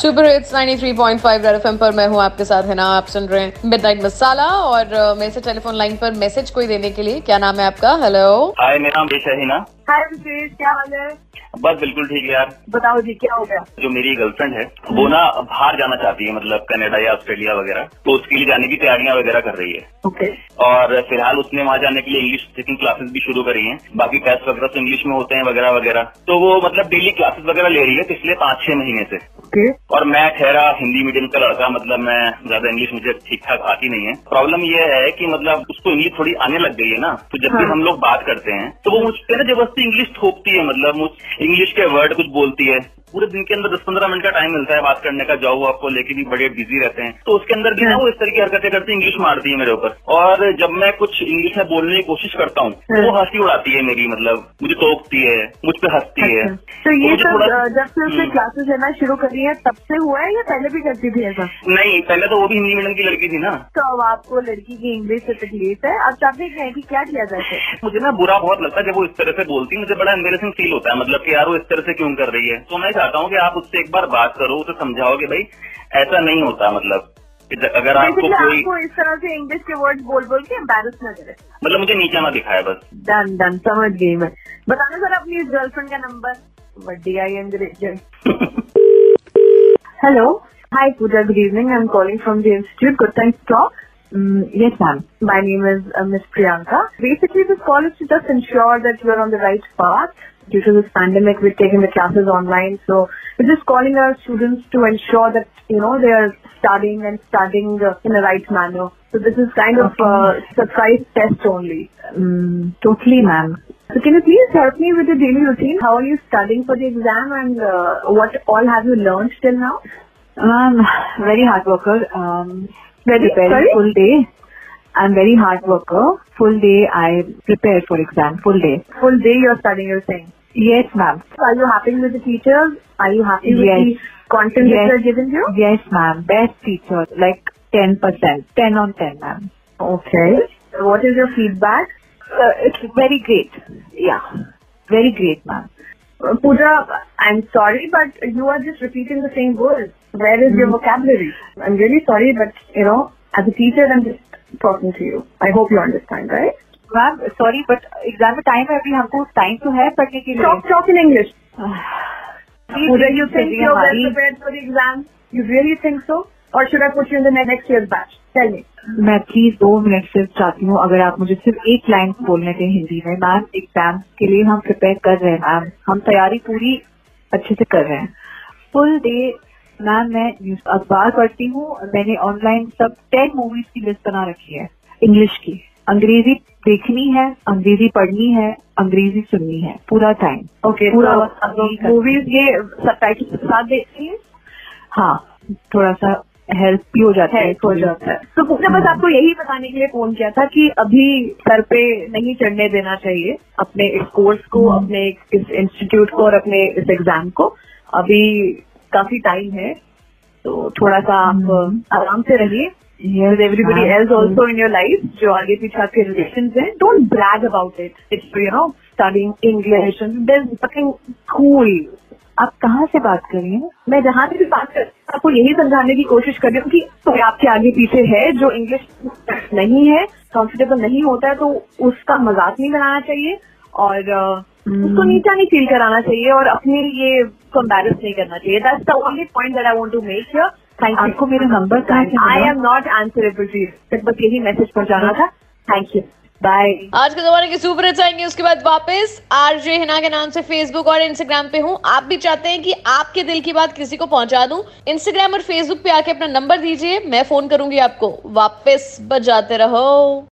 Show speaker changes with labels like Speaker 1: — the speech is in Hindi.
Speaker 1: सुपर हिट्स 93.5 रेड एफएम पर मैं हूँ आपके साथ, है ना? आप सुन रहे हैं मिडनाइट मसाला और मेरे टेलीफोन लाइन पर मैसेज कोई देने के लिए। क्या नाम है आपका? हेलो
Speaker 2: हाय मेरा नाम हिना
Speaker 3: हाय क्या हाल है?
Speaker 2: बस बिल्कुल ठीक है यार।
Speaker 3: बताओ जी क्या हो गया?
Speaker 2: जो मेरी गर्लफ्रेंड है वो ना बाहर जाना चाहती है मतलब कनाडा या ऑस्ट्रेलिया वगैरह तो उसके लिए जाने की तैयारियाँ वगैरह कर रही है।
Speaker 3: ओके। okay.
Speaker 2: और फ़िलहाल उसने वहाँ जाने के लिए इंग्लिश स्पीकिंग क्लासेस भी शुरू करी हैं बाकी टेस्ट वगैरह तो इंग्लिश में होते हैं वगैरह वगैरह। तो वो मतलब डेली क्लासेस वगैरह ले रही है पिछले पाँच छह महीने से।
Speaker 3: ओके।
Speaker 2: और मैं ठहरा हिंदी मीडियम का लड़का मतलब मैं ज़्यादा इंग्लिश मुझे ठीक ठाक आती नहीं है। प्रॉब्लम ये है कि मतलब उसको इंग्लिश थोड़ी आने लग गई है ना तो जब भी
Speaker 3: हाँ।
Speaker 2: हम लोग बात करते हैं तो वो मुझ ना इंग्लिश थोपती है मतलब इंग्लिश के वर्ड कुछ बोलती है। पूरे दिन के अंदर दस पंद्रह मिनट का टाइम मिलता है बात करने का जॉब आपको लेके भी बड़े बिज़ी रहते हैं। तो उसके अंदर भी ना वो इस तरह की हरकतें करती है इंग्लिश मारती है मेरे ऊपर। और जब मैं कुछ इंग्लिश में बोलने की कोशिश करता हूँ तो वो हँसी उड़ाती है मेरी मतलब मुझे टोकती है मुझ पर हंसती है।
Speaker 3: तो ये
Speaker 2: मुझे
Speaker 3: सब जब से उसने
Speaker 2: हम्म।
Speaker 3: क्लासेस लेना शुरू करी है तब से हुआ है या पहले भी करती थी ऐसा?
Speaker 2: नहीं पहले तो वो भी हिंदी मीडियम की लड़की थी ना।
Speaker 3: तो अब आपको लड़की की इंग्लिश से तकलीफ़ है। अब चाहते हैं कि क्या किया जाए
Speaker 2: मुझे ना बुरा बहुत लगता है जब वो इस तरह से बोलती है मुझे बड़ा एम्बेसिंग फील होता है मतलब कि यार वो इस तरह से क्यों कर रही है। तो मैं चाहता हूँ कि आप उससे एक बार बात करो उसे समझाओ कि भाई ऐसा नहीं होता मतलब अगर आपको कोई
Speaker 3: आपको इस तरह से इंग्लिश के वर्ड बोल बोल के एम्बेस न करे।
Speaker 2: मतलब मुझे नीचा ना दिखाया बस।
Speaker 3: डन डन समझ गई मैं। बताने सर अपनी गर्लफ्रेंड का नंबर बड्डी आई अंग्रेज़ hello hi Pooja good evening I am calling from the institute good thank talk Yes, ma'am. My name is uh, Miss Priyanka. Basically, this call is to just ensure that you are on the right path. Due to this pandemic, we're taking the classes online. So we're just calling our students to ensure that, you know, they are studying and studying uh, in the right manner. So this is kind of uh, surprise test only. Mm, totally, ma'am. So can you please help me with the daily routine? How are you studying for the exam and uh, what all have you learned till now?
Speaker 4: Um, very hard worker. Um,
Speaker 3: Very- sorry?
Speaker 4: full day. I'm very hard worker. Full day I prepare for exam. Full day.
Speaker 3: Full day you're studying, you're saying.
Speaker 4: Yes, ma'am.
Speaker 3: Are you happy with the teachers? Are you happy with the content that
Speaker 4: Yes.
Speaker 3: they're giving you?
Speaker 4: Yes, ma'am. Best teacher. Like 10%. 10 on 10, ma'am.
Speaker 3: Okay. What is your feedback?
Speaker 4: Uh, it's very great. Yeah. Very great, ma'am.
Speaker 3: Uh, Pooja, I'm sorry, but you are just repeating the same words. Where is your vocabulary? I'm really sorry, but you know, as a teacher, I'm just talking to you. I hope you understand, right?
Speaker 4: Ma'am sorry but exam में टाइम है अभी हमको टाइम तो है पढ़ने के लिए
Speaker 3: for the exam? You really think so? Or should I put you in the ne- next year's batch? Tell me.
Speaker 4: मैं प्लीज़ दो मिनट सिर्फ़ चाहती हूँ अगर आप मुझे सिर्फ़ एक लाइन बोलने दें हिंदी में मैम एग्ज़ाम के लिए हम प्रिपेयर कर रहे हैं मैम हम तैयारी पूरी अच्छे से कर रहे हैं फुल डे मैम मैं न्यूज़ अखबार पढ़ती हूँ मैंने ऑनलाइन सब टेन मूवीज़ की लिस्ट बना रखी है इंग्लिश की अंग्रेज़ी देखनी है अंग्रेज़ी पढ़नी है अंग्रेज़ी सुननी है पूरा टाइम
Speaker 3: ओके
Speaker 4: पूरा है।
Speaker 3: movies ये subtitles के साथ देखती हैं?
Speaker 4: हाँ थोड़ा सा हेल्प भी हो जाता है
Speaker 3: हो जाता है। तो पूजा बस आपको यही बताने के लिए फ़ोन किया था कि अभी सर पे नहीं चढ़ने देना चाहिए अपने इस कोर्स को अपने इस इंस्टीट्यूट को और अपने इस एग्ज़ाम को। अभी काफ़ी टाइम है तो थोड़ा सा आप आराम से रहिए। With everybody
Speaker 4: हाँ,
Speaker 3: else also in your life जो आगे पीछे आपके रिलेशन हैं don't brag about it. It's you know studying English and there's nothing cool.
Speaker 4: आप कहाँ से बात कर रही हैं?
Speaker 3: मैं जहाँ से भी बात कर आपको यही समझाने की कोशिश कर रही हूँ कि कोई आपके आगे पीछे है जो इंग्लिश नहीं है कंफर्टेबल नहीं होता है तो उसका मज़ाक नहीं बनाना चाहिए और अ, उसको नीचा नहीं फील कराना चाहिए और अपने ये कंपेरिज नहीं करना चाहिए. That's the only point that I want to make here thank you
Speaker 4: आपको मेरा number
Speaker 3: I am not answerable to you बस यही मैसेज पहुंचाना था. थैंक यू बाय
Speaker 1: आज के जमाने की सुपर हिट्स आएँगे उसके बाद वापस. आरजे हिना के नाम से फेसबुक और इंस्टाग्राम पे हूँ. आप भी चाहते हैं कि आपके दिल की बात किसी को पहुँचा दूँ इंस्टाग्राम और फेसबुक पे आके अपना नंबर दीजिए. मैं फ़ोन करूँगी आपको. वापस बजाते रहो.